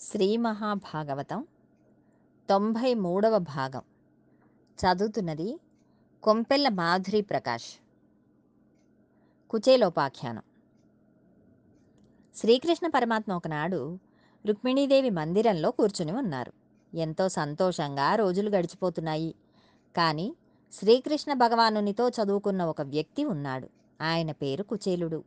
శ్రీ మహాభాగవతం తొంభై మూడవ భాగం. చదువుతున్నది కొంపెల్ల మాధురి ప్రకాష్. కుచేలోపాఖ్యానం. శ్రీకృష్ణ పరమాత్మ ఒకనాడు రుక్మిణీదేవి మందిరంలో కూర్చుని ఉన్నారు. ఎంతో సంతోషంగా రోజులు గడిచిపోతున్నాయి. కానీ శ్రీకృష్ణ భగవానునితో చదువుకున్న ఒక వ్యక్తి ఉన్నాడు. ఆయన పేరు కుచేలుడు.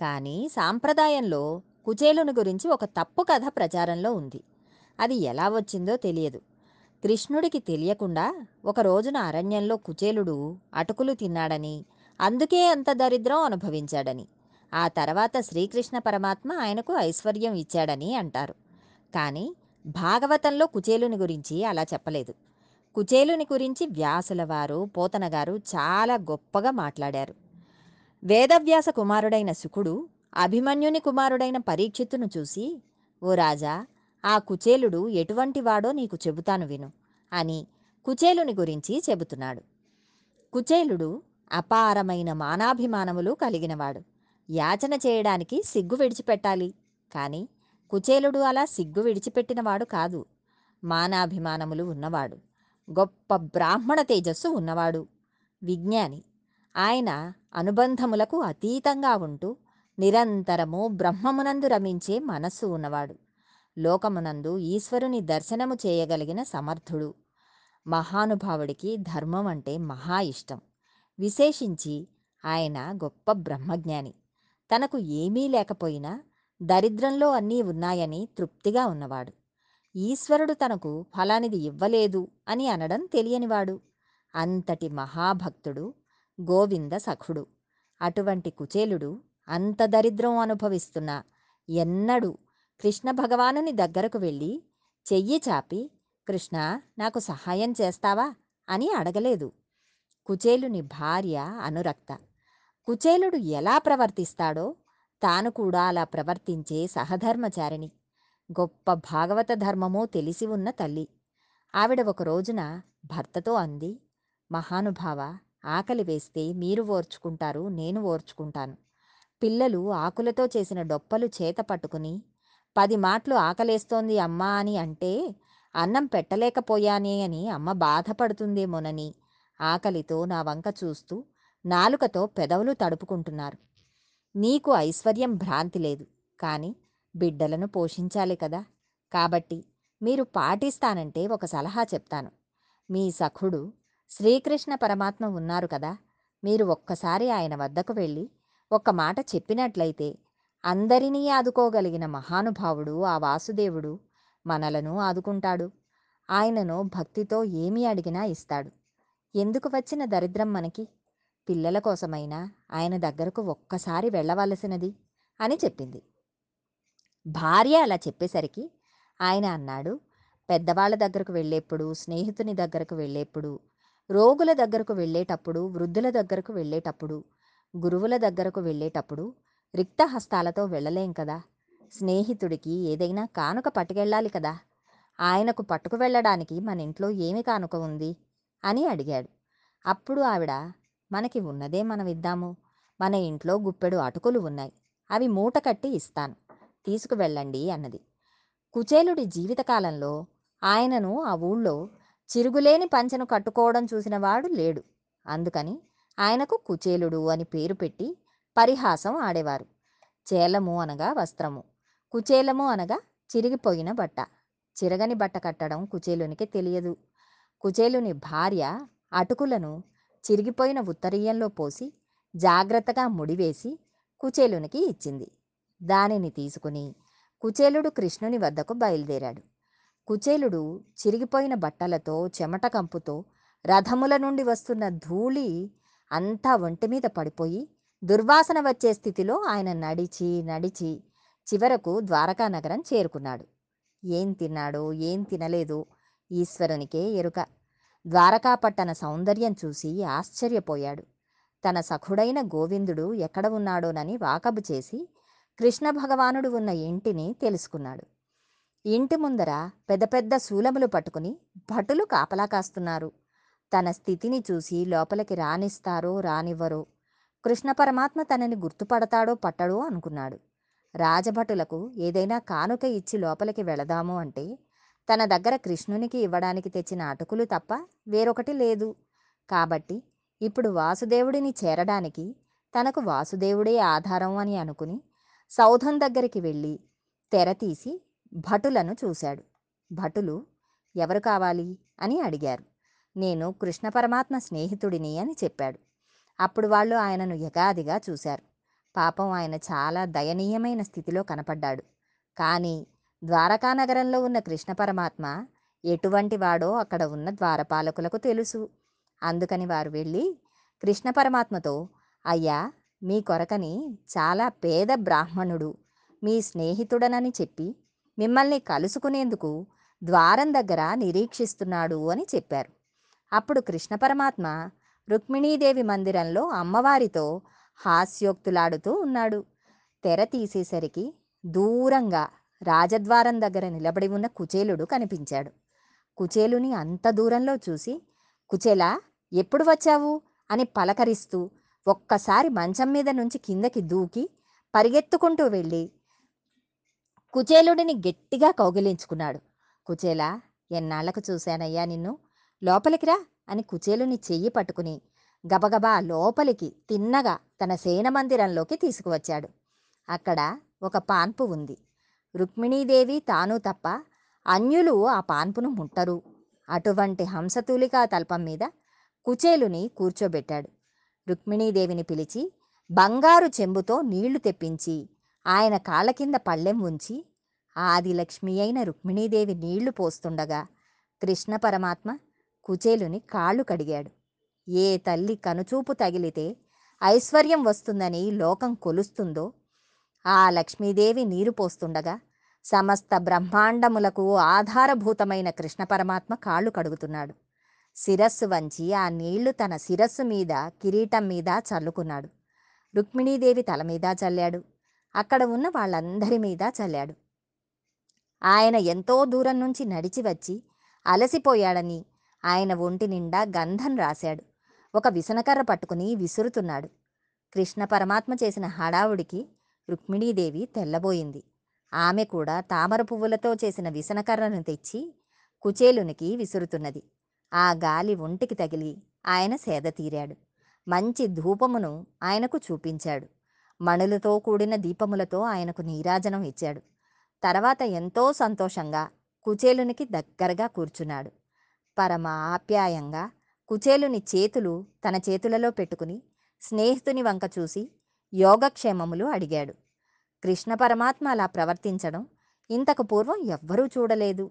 కానీ సాంప్రదాయంలో కుచేలుని గురించి ఒక తప్పు కథ ప్రచారంలో ఉంది. అది ఎలా వచ్చిందో తెలియదు. కృష్ణుడికి తెలియకుండా ఒక రోజున అరణ్యంలో కుచేలుడు అటుకులు తిన్నాడని అందుకే అంత దరిద్రం అనుభవించాడని ఆ తర్వాత శ్రీకృష్ణ పరమాత్మ ఆయనకు ఐశ్వర్యం ఇచ్చాడని అంటారు. కానీ భాగవతంలో కుచేలుని గురించి అలా చెప్పలేదు. కుచేలుని గురించి వ్యాసుల వారు పోతన గారు చాలా గొప్పగా మాట్లాడారు. వేదవ్యాస కుమారుడైన శుకుడు అభిమన్యుని కుమారుడైన పరీక్షిత్తును చూసి ఓ రాజా ఆ కుచేలుడు ఎటువంటి వాడో నీకు చెబుతాను విను అని కుచేలుని గురించి చెబుతున్నాడు. కుచేలుడు అపారమైన మానాభిమానములు కలిగినవాడు. యాచన చేయడానికి సిగ్గు విడిచిపెట్టాలి. కానీ కుచేలుడు అలా సిగ్గు విడిచిపెట్టినవాడు కాదు. మానాభిమానములు ఉన్నవాడు. గొప్ప బ్రాహ్మణ తేజస్సు ఉన్నవాడు. విజ్ఞాని. ఆయన అనుబంధములకు అతీతంగా ఉంటూ నిరంతరము బ్రహ్మమునందు రమించే మనస్సు ఉన్నవాడు. లోకమునందు ఈశ్వరుని దర్శనము చేయగలిగిన సమర్థుడు. మహానుభావుడికి ధర్మం అంటే మహా ఇష్టం. విశేషించి ఆయన గొప్ప బ్రహ్మజ్ఞాని. తనకు ఏమీ లేకపోయినా దరిద్రంలో అన్నీ ఉన్నాయని తృప్తిగా ఉన్నవాడు. ఈశ్వరుడు తనకు ఫలానిది ఇవ్వలేదు అని అనడం తెలియనివాడు. అంతటి మహాభక్తుడు గోవింద సఖుడు. అటువంటి కుచేలుడు అంత దరిద్రం అనుభవిస్తున్నా. ఎన్నడూ కృష్ణ భగవానుని దగ్గరకు వెళ్ళి చెయ్యి చాపి కృష్ణ నాకు సహాయం చేస్తావా? అని అడగలేదు. కుచేలుని భార్య అనురక్త. కుచేలుడు ఎలా ప్రవర్తిస్తాడో తాను కూడా అలా ప్రవర్తించే సహధర్మచారిణి. గొప్ప భాగవత ధర్మమో తెలిసి ఉన్న తల్లి. ఆవిడ ఒక రోజున భర్తతో అంది మహానుభావ ఆకలి వేస్తే మీరు ఓర్చుకుంటారు నేను ఓర్చుకుంటాను. పిల్లలు ఆకులతో చేసిన డొప్పలు చేత పట్టుకుని పది మాటలు ఆకలేస్తోంది అమ్మా అని అంటే అన్నం పెట్టలేకపోయానే అని అమ్మ బాధపడుతుందేమోనని ఆకలితో నా వంక చూస్తూ నాలుకతో పెదవులు తడుపుకుంటున్నారు. నీకు ఐశ్వర్యం భ్రాంతి లేదు కానీ బిడ్డలను పోషించాలి కదా. కాబట్టి మీరు పాటిస్తానంటే ఒక సలహా చెప్తాను. మీ సఖుడు శ్రీకృష్ణ పరమాత్మ ఉన్నారు కదా మీరు ఒక్కసారి ఆయన వద్దకు వెళ్ళి ఒక్క మాట చెప్పినట్లయితే అందరినీ ఆదుకోగలిగిన మహానుభావుడు ఆ వాసుదేవుడు మనలను ఆదుకుంటాడు. ఆయనను భక్తితో ఏమి అడిగినా ఇస్తాడు. ఎందుకు వచ్చిన దరిద్రం మనకి? పిల్లల కోసమైనా ఆయన దగ్గరకు ఒక్కసారి వెళ్ళవలసినది? అని చెప్పింది. భార్య అలా చెప్పేసరికి ఆయన అన్నాడు పెద్దవాళ్ళ దగ్గరకు వెళ్ళేప్పుడు స్నేహితుని దగ్గరకు వెళ్ళేప్పుడు రోగుల దగ్గరకు వెళ్ళేటప్పుడు వృద్ధుల దగ్గరకు వెళ్ళేటప్పుడు గురువుల దగ్గరకు వెళ్ళేటప్పుడు రిక్త హస్తాలతో వెళ్ళలేం కదా. స్నేహితుడికి ఏదైనా కానుక పట్టుకెళ్ళాలి కదా. ఆయనకు పట్టుకు వెళ్ళడానికి మన ఇంట్లో ఏమి కానుక ఉంది? అని అడిగాడు. అప్పుడు ఆవిడ మనకి ఉన్నదే మనం ఇద్దాము. మన ఇంట్లో గుప్పెడు అటుకులు ఉన్నాయి. అవి మూట కట్టి ఇస్తాను. తీసుకువెళ్ళండి అన్నది. కుచేలుడి జీవితకాలంలో ఆయనను ఆ ఊళ్ళో చిరుగులేని పంచెను కట్టుకోవడం చూసినవాడు లేడు. అందుకని ఆయనకు కుచేలుడు అని పేరు పెట్టి పరిహాసం ఆడేవారు. చేలము అనగా వస్త్రము. కుచేలము అనగా చిరిగిపోయిన బట్ట. చిరగని బట్ట కట్టడం కుచేలునికి తెలియదు. కుచేలుని భార్య అటుకులను చిరిగిపోయిన ఉత్తరీయంలో పోసి జాగ్రత్తగా ముడివేసి కుచేలునికి ఇచ్చింది. దానిని తీసుకుని కుచేలుడు కృష్ణుని వద్దకు బయలుదేరాడు. కుచేలుడు చిరిగిపోయిన బట్టలతో చెమట కంపుతో రథముల నుండి వస్తున్న ధూళి అంతా ఒంటి మీద పడిపోయి దుర్వాసన వచ్చే స్థితిలో ఆయన నడిచి నడిచి చివరకు ద్వారకా నగరం చేరుకున్నాడు. ఏం తిన్నాడో ఏం తినలేదో ఈశ్వరునికే ఎరుక. ద్వారకాపట్టణ సౌందర్యం చూసి ఆశ్చర్యపోయాడు. తన సఖుడైన గోవిందుడు ఎక్కడ ఉన్నాడోనని వాకబు చేసి కృష్ణ భగవానుడు ఉన్న ఇంటిని తెలుసుకున్నాడు. ఇంటి ముందర పెద్ద పెద్ద శూలములు పట్టుకుని భటులు కాపలా కాస్తున్నారు. తన స్థితిని చూసి లోపలికి రానిస్తారో రానివ్వరో కృష్ణ పరమాత్మ తనని గుర్తుపడతాడో పట్టడో అనుకున్నాడు. రాజభటులకు ఏదైనా కానుక ఇచ్చి లోపలికి వెళదాము అంటే తన దగ్గర కృష్ణునికి ఇవ్వడానికి తెచ్చిన అటుకులు తప్ప వేరొకటి లేదు. కాబట్టి ఇప్పుడు వాసుదేవుడిని చేరడానికి తనకు వాసుదేవుడే ఆధారం అని అనుకుని సౌధం దగ్గరికి వెళ్ళి తెర తీసి భటులను చూశాడు. భటులు ఎవరు కావాలి అని అడిగారు. నేను కృష్ణ పరమాత్మ స్నేహితుడిని అని చెప్పాడు. అప్పుడు వాళ్ళు ఆయనను యగాదిగా చూశారు. పాపం ఆయన చాలా దయనీయమైన స్థితిలో కనపడ్డాడు. కానీ ద్వారకా నగరంలో ఉన్న కృష్ణ పరమాత్మ ఎటువంటి వాడో అక్కడ ఉన్న ద్వారపాలకులకు తెలుసు. అందుకని వారు వెళ్ళి కృష్ణ పరమాత్మతో అయ్యా మీ కొరకని చాలా పేద బ్రాహ్మణుడు మీ స్నేహితుడనని చెప్పి మిమ్మల్ని కలుసుకునేందుకు ద్వారం దగ్గర నిరీక్షిస్తున్నాడు అని చెప్పారు. అప్పుడు కృష్ణ పరమాత్మ రుక్మిణీదేవి మందిరంలో అమ్మవారితో హాస్యోక్తులాడుతూ ఉన్నాడు. తెర తీసేసరికి దూరంగా రాజద్వారం దగ్గర నిలబడి ఉన్న కుచేలుడు కనిపించాడు. కుచేలుని అంత దూరంలో చూసి కుచేలా ఎప్పుడు వచ్చావు? అని పలకరిస్తూ ఒక్కసారి మంచం మీద నుంచి కిందకి దూకి పరిగెత్తుకుంటూ వెళ్ళి కుచేలుడిని గట్టిగా కౌగిలించుకున్నాడు. కుచేలా ఎన్నాళ్ళకు చూశానయ్యా నిన్ను? లోపలికి రా అని కుచేలుని చెయ్యి పట్టుకుని గబగబా లోపలికి తిన్నగా తన సేన మందిరంలోకి తీసుకువచ్చాడు. అక్కడ ఒక పాన్పు ఉంది. రుక్మిణీదేవి తాను తప్ప అన్యులు ఆ పాన్పును ముట్టరు. అటువంటి హంసతూలికా తల్పం మీద కుచేలుని కూర్చోబెట్టాడు. రుక్మిణీదేవిని పిలిచి బంగారు చెంబుతో నీళ్ళు తెప్పించి ఆయన కాళ్ళ కింద పళ్ళెం ఉంచి ఆదిలక్ష్మి అయిన రుక్మిణీదేవి నీళ్ళు పోస్తుండగా కృష్ణ పరమాత్మ కుచేలుని కాళ్ళు కడిగాడు. ఏ తల్లి కనుచూపు తగిలితే ఐశ్వర్యం వస్తుందని లోకం కొలుస్తుందో? ఆ లక్ష్మీదేవి నీరు పోస్తుండగా సమస్త బ్రహ్మాండములకు ఆధారభూతమైన కృష్ణ పరమాత్మ కాళ్ళు కడుగుతున్నాడు. శిరస్సు వంచి ఆ నీళ్ళు తన శిరస్సు మీద కిరీటం మీద చల్లుకున్నాడు. రుక్మిణీదేవి తల మీద చల్లాడు. అక్కడ ఉన్న వాళ్ళందరి మీద చల్లాడు. ఆయన ఎంతో దూరం నుంచి నడిచి వచ్చి అలసిపోయాడని ఆయన ఒంటి నిండా గంధం రాశాడు. ఒక విసనకర్ర పట్టుకుని విసురుతున్నాడు. కృష్ణ పరమాత్మ చేసిన హడావుడికి రుక్మిణీదేవి తెల్లబోయింది. ఆమె కూడా తామర పువ్వులతో చేసిన విసనకర్రను తెచ్చి కుచేలునికి విసురుతున్నది. ఆ గాలి ఒంటికి తగిలి ఆయన సేద తీరాడు. మంచి ధూపమును ఆయనకు చూపించాడు. మణులతో కూడిన దీపములతో ఆయనకు నీరాజనం ఇచ్చాడు. తర్వాత ఎంతో సంతోషంగా కుచేలునికి దగ్గరగా కూర్చున్నాడు. పరమ ఆప్యాయంగా కుచేలుని చేతులు తన చేతులలో పెట్టుకుని స్నేహితుని వంక చూసి యోగక్షేమములు అడిగాడు. కృష్ణ పరమాత్మ అలా ప్రవర్తించడం ఇంతకు పూర్వం ఎవ్వరూ చూడలేదు.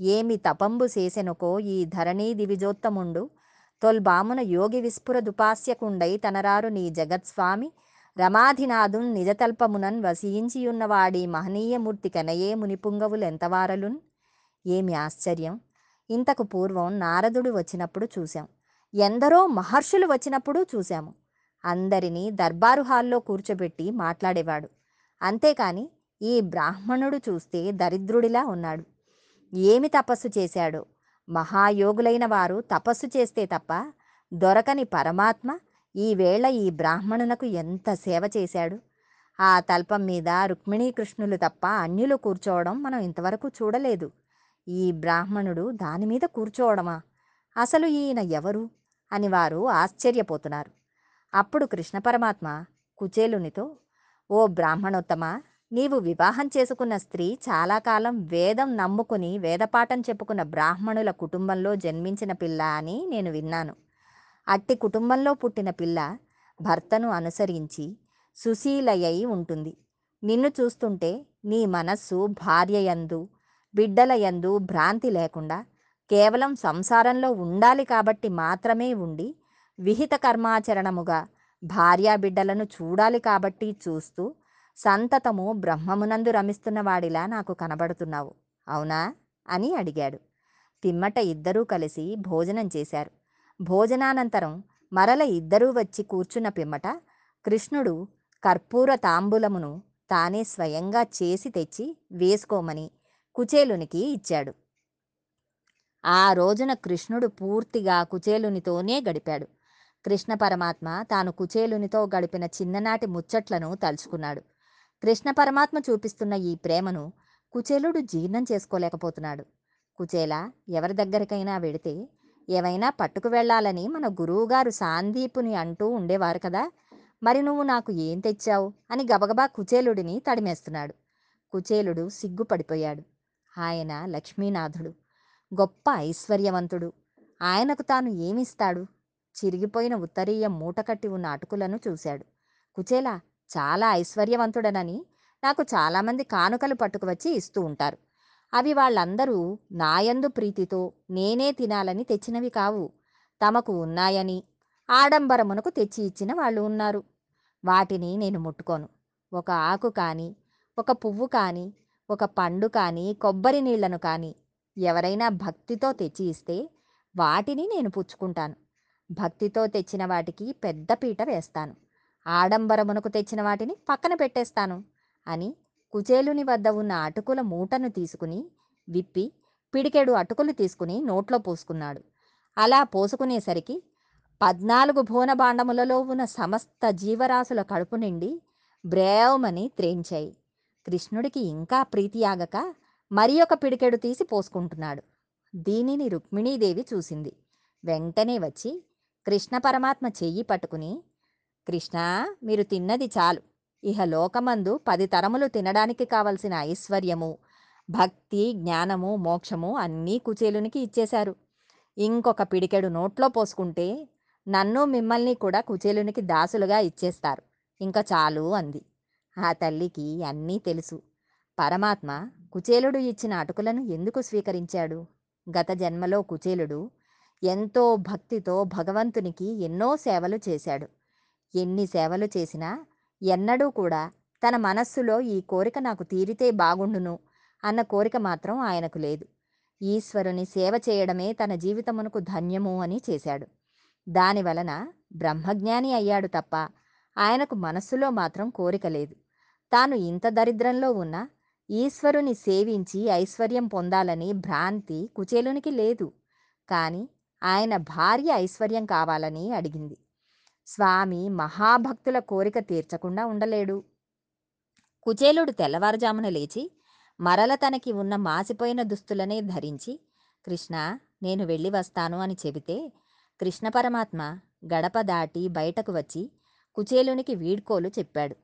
ఏమి తపంబు చేసెనుకో ఈ ధరణీ దివిజోత్తముండు తొల్బామున యోగి విస్ఫుర దుపాస్యకుండై తనరారు నీ జగత్స్వామి రమాధినాథున్ నిజతల్పమునన్ వసించియున్నవాడి మహనీయమూర్తి కనయే మునిపుంగవులెంతవారలున్ ఏమి ఆశ్చర్యం! ఇంతకు పూర్వం నారదుడు వచ్చినప్పుడు చూశాం. ఎందరో మహర్షులు వచ్చినప్పుడు చూశాము. అందరినీ దర్బారు హాల్లో కూర్చోబెట్టి మాట్లాడేవాడు. అంతేకాని ఈ బ్రాహ్మణుడు చూస్తే దరిద్రుడిలా ఉన్నాడు. ఏమి తపస్సు చేశాడో? మహాయోగులైన వారు తపస్సు చేస్తే తప్ప దొరకని పరమాత్మ ఈవేళ ఈ బ్రాహ్మణునకు ఎంత సేవ చేశాడు? ఆ తల్పం మీద రుక్మిణీకృష్ణులు తప్ప అన్యులు కూర్చోవడం మనం ఇంతవరకు చూడలేదు. ఈ బ్రాహ్మణుడు దాని మీద కూర్చోవడమా? అసలు ఈయన ఎవరు? అని వారు ఆశ్చర్యపోతున్నారు. అప్పుడు కృష్ణ పరమాత్మ కుచేలునితో ఓ బ్రాహ్మణోత్తమ నీవు వివాహం చేసుకున్న స్త్రీ చాలా కాలం వేదం నమ్ముకుని వేదపాఠం చెప్పుకున్న బ్రాహ్మణుల కుటుంబంలో జన్మించిన పిల్ల అని నేను విన్నాను. అట్టి కుటుంబంలో పుట్టిన పిల్ల భర్తను అనుసరించి సుశీలయ్యి ఉంటుంది. నిన్ను చూస్తుంటే నీ మనస్సు భార్యయందు బిడ్డల యందు భ్రాంతి లేకుండా కేవలం సంసారంలో ఉండాలి కాబట్టి మాత్రమే ఉండి విహిత కర్మాచరణముగా భార్యా బిడ్డలను చూడాలి కాబట్టి చూస్తూ సంతతము బ్రహ్మమునందు రమిస్తున్న వాడిలా నాకు కనబడుతున్నావు అవునా? అని అడిగాడు. పిమ్మట ఇద్దరూ కలిసి భోజనం చేశారు. భోజనానంతరం మరల ఇద్దరూ వచ్చి కూర్చున్న పిమ్మట కృష్ణుడు కర్పూర తాంబూలమును తానే స్వయంగా చేసి తెచ్చి వేసుకోమని కుచేలునికి ఇచ్చాడు. ఆ రోజున కృష్ణుడు పూర్తిగా కుచేలునితోనే గడిపాడు. కృష్ణ పరమాత్మ తాను కుచేలునితో గడిపిన చిన్ననాటి ముచ్చట్లను తలుచుకున్నాడు. కృష్ణ పరమాత్మ చూపిస్తున్న ఈ ప్రేమను కుచేలుడు జీర్ణం చేసుకోలేకపోతున్నాడు. కుచేల ఎవరి దగ్గరికైనా వెడితే ఏవైనా పట్టుకు వెళ్ళాలని మన గురువుగారు సాందీపుని అంటూ ఉండేవారు కదా మరి నువ్వు నాకు ఏం తెచ్చావు అని గబగబా కుచేలుడిని తడిమేస్తున్నాడు. కుచేలుడు సిగ్గుపడిపోయాడు. ఆయన లక్ష్మీనాథుడు. గొప్ప ఐశ్వర్యవంతుడు. ఆయనకు తాను ఏమిస్తాడు? చిరిగిపోయిన ఉత్తరీయ మూటకట్టి ఉన్న అటుకులను చూశాడు. కుచేలా చాలా ఐశ్వర్యవంతుడనని నాకు చాలామంది కానుకలు పట్టుకువచ్చి ఇస్తూ ఉంటారు. అవి వాళ్ళందరూ నాయందు ప్రీతితో నేనే తినాలని తెచ్చినవి కావు. తమకు ఉన్నాయని ఆడంబరమునకు తెచ్చి ఇచ్చిన వాళ్ళు ఉన్నారు. వాటిని నేను ముట్టుకోను. ఒక ఆకు కానీ ఒక పువ్వు కానీ ఒక పండు కానీ కొబ్బరి నీళ్ళను కానీ ఎవరైనా భక్తితో తెచ్చి ఇస్తే వాటిని నేను పుచ్చుకుంటాను. భక్తితో తెచ్చిన వాటికి పెద్ద పీట వేస్తాను. ఆడంబరమునకు తెచ్చిన వాటిని పక్కన పెట్టేస్తాను అని కుచేలుని వద్ద ఉన్న అటుకుల మూటను తీసుకుని విప్పి పిడికెడు అటుకులు తీసుకుని నోట్లో పోసుకున్నాడు. అలా పోసుకునేసరికి పద్నాలుగు భువనభాండములలో ఉన్న సమస్త జీవరాశుల కడుపు నిండి బ్రేవమని త్రేంచాయి. కృష్ణుడికి ఇంకా ప్రీతి ఆగక మరి ఒక పిడికెడు తీసి పోసుకుంటున్నాడు. దీనిని రుక్మిణీదేవి చూసింది. వెంటనే వచ్చి కృష్ణ పరమాత్మ చెయ్యి పట్టుకుని కృష్ణ మీరు తిన్నది చాలు. ఇహ లోకమందు పది తరములు తినడానికి కావలసిన ఐశ్వర్యము భక్తి జ్ఞానము మోక్షము అన్నీ కుచేలునికి ఇచ్చేశారు. ఇంకొక పిడికెడు నోట్లో పోసుకుంటే నన్ను మిమ్మల్ని కూడా కుచేలునికి దాసులుగా ఇచ్చేస్తారు. ఇంకా చాలు అంది. ఆ తల్లికి అన్నీ తెలుసు. పరమాత్మ కుచేలుడు ఇచ్చిన అటుకులను ఎందుకు స్వీకరించాడు? గత జన్మలో కుచేలుడు ఎంతో భక్తితో భగవంతునికి ఎన్నో సేవలు చేశాడు. ఎన్ని సేవలు చేసినా ఎన్నడూ కూడా తన మనస్సులో ఈ కోరిక నాకు తీరితే బాగుండును అన్న కోరిక మాత్రం ఆయనకు లేదు. ఈశ్వరుని సేవ చేయడమే తన జీవితమునకు ధన్యము అని చేశాడు. దాని వలన బ్రహ్మజ్ఞాని అయ్యాడు తప్ప ఆయనకు మనస్సులో మాత్రం కోరిక లేదు. తాను ఇంత దరిద్రంలో ఉన్న ఈశ్వరుని సేవించి ఐశ్వర్యం పొందాలని భ్రాంతి కుచేలునికి లేదు. కానీ ఆయన భార్య ఐశ్వర్యం కావాలని అడిగింది. స్వామి మహాభక్తుల కోరిక తీర్చకుండా ఉండలేడు. కుచేలుడు తెల్లవారుజామున లేచి మరల తనకి ఉన్న మాసిపోయిన దుస్తులనే ధరించి కృష్ణ నేను వెళ్ళి వస్తాను అని చెబితే కృష్ణ పరమాత్మ గడప దాటి బయటకు వచ్చి కుచేలునికి వీడ్కోలు చెప్పాడు.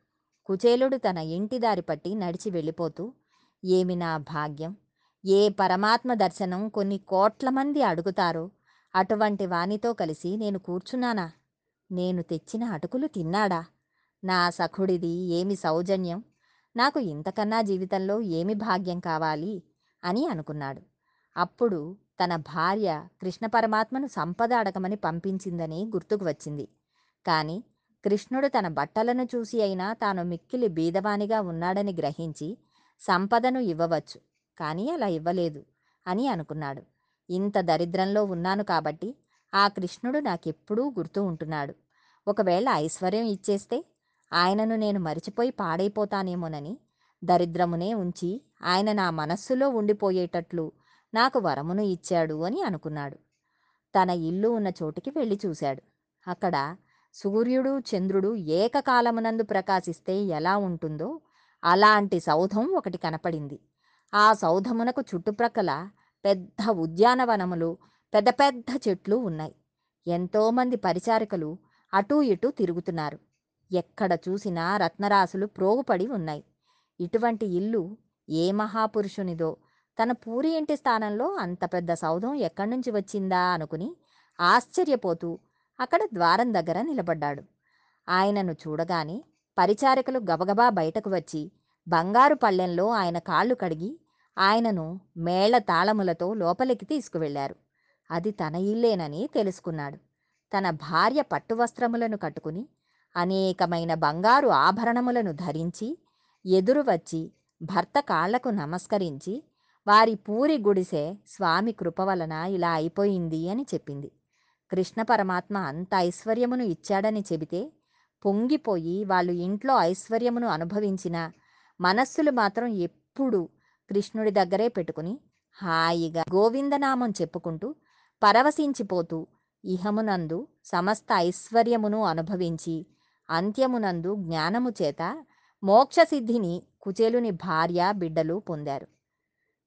కుచేలుడు తన ఇంటి దారి పట్టి నడిచి వెళ్ళిపోతూ ఏమి నా భాగ్యం? ఏ పరమాత్మ దర్శనం కొన్ని కోట్ల మంది అడుగుతారో అటువంటి వానితో కలిసి నేను కూర్చున్నానా? నేను తెచ్చిన అటుకులు తిన్నాడా? నా సఖుడిది ఏమి సౌజన్యం? నాకు ఇంతకన్నా జీవితంలో ఏమి భాగ్యం కావాలి? అని అనుకున్నాడు. అప్పుడు తన భార్య కృష్ణ పరమాత్మను సంపద అడగమని పంపించిందని గుర్తుకు వచ్చింది. కానీ కృష్ణుడు తన బట్టలను చూసి అయినా తాను మిక్కిలి బీదవానిగా ఉన్నాడని గ్రహించి సంపదను ఇవ్వవచ్చు. కానీ అలా ఇవ్వలేదు అని అనుకున్నాడు. ఇంత దరిద్రంలో ఉన్నాను కాబట్టి ఆ కృష్ణుడు నాకెప్పుడూ గుర్తు ఉంటున్నాడు. ఒకవేళ ఐశ్వర్యం ఇచ్చేస్తే ఆయనను నేను మరిచిపోయి పాడైపోతానేమోనని దరిద్రమునే ఉంచి ఆయన నా మనస్సులో ఉండిపోయేటట్లు నాకు వరమును ఇచ్చాడు అని అనుకున్నాడు. తన ఇల్లు ఉన్న చోటికి వెళ్ళి చూశాడు. అక్కడ సూర్యుడు చంద్రుడు ఏకకాలమునందు ప్రకాశిస్తే ఎలా ఉంటుందో అలాంటి సౌధం ఒకటి కనపడింది. ఆ సౌధమునకు చుట్టుప్రక్కల పెద్ద ఉద్యానవనములు పెద్ద పెద్ద చెట్లు ఉన్నాయి. ఎంతోమంది పరిచారికలు అటూ ఇటూ తిరుగుతున్నారు. ఎక్కడ చూసినా రత్నరాసులు ప్రోగుపడి ఉన్నాయి. ఇటువంటి ఇల్లు ఏ మహాపురుషునిదో తన పూరి ఇంటి స్థానంలో అంత పెద్ద సౌధం ఎక్కడి నుంచి వచ్చిందా అనుకుని ఆశ్చర్యపోతూ అక్కడ ద్వారం దగ్గర నిలబడ్డాడు. ఆయనను చూడగానే పరిచారకులు గబగబా బయటకు వచ్చి బంగారు పళ్ళెంలో ఆయన కాళ్ళు కడిగి ఆయనను మేళ తాళములతో లోపలికి తీసుకువెళ్ళారు అది తన ఇల్లేనని తెలుసుకున్నాడు. తన భార్య పట్టువస్త్రములను కట్టుకుని అనేకమైన బంగారు ఆభరణములను ధరించి ఎదురు వచ్చి భర్త కాళ్ళకు నమస్కరించి వారి పూరి గుడిసె స్వామి కృప వలన ఇలా అయిపోయింది అని చెప్పింది. కృష్ణ పరమాత్మ అంత ఐశ్వర్యమును ఇచ్చాడని చెబితే పొంగిపోయి వాళ్ళు ఇంట్లో ఐశ్వర్యమును అనుభవించిన మనస్సులు మాత్రం ఎప్పుడూ కృష్ణుడి దగ్గరే పెట్టుకుని హాయిగా గోవిందనామం చెప్పుకుంటూ పరవశించిపోతూ ఇహమునందు సమస్త ఐశ్వర్యమును అనుభవించి అంత్యమునందు జ్ఞానము చేత మోక్షసిద్ధిని కుచేలుని భార్య బిడ్డలు పొందారు.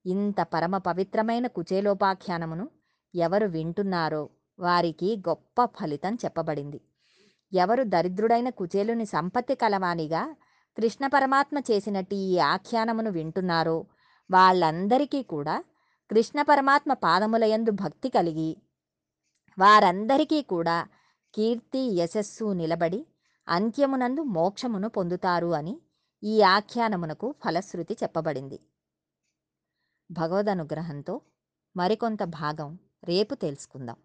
ఇంత పరమ పవిత్రమైన కుచేలోపాఖ్యానమును ఎవరు వింటున్నారో వారికి గొప్ప ఫలితం చెప్పబడింది. ఎవరు దరిద్రుడైన కుచేలుని సంపత్తి కలవానిగా కృష్ణ పరమాత్మ చేసినట్టు ఈ ఆఖ్యానమును వింటున్నారో వాళ్ళందరికీ కూడా కృష్ణ పరమాత్మ పాదములయందు భక్తి కలిగి వారందరికీ కూడా కీర్తి యశస్సు నిలబడి అంత్యమునందు మోక్షమును పొందుతారు అని ఈ ఆఖ్యానమునకు ఫలశ్రుతి చెప్పబడింది. భగవద్ అనుగ్రహంతో మరికొంత భాగం రేపు తెలుసుకుందాం.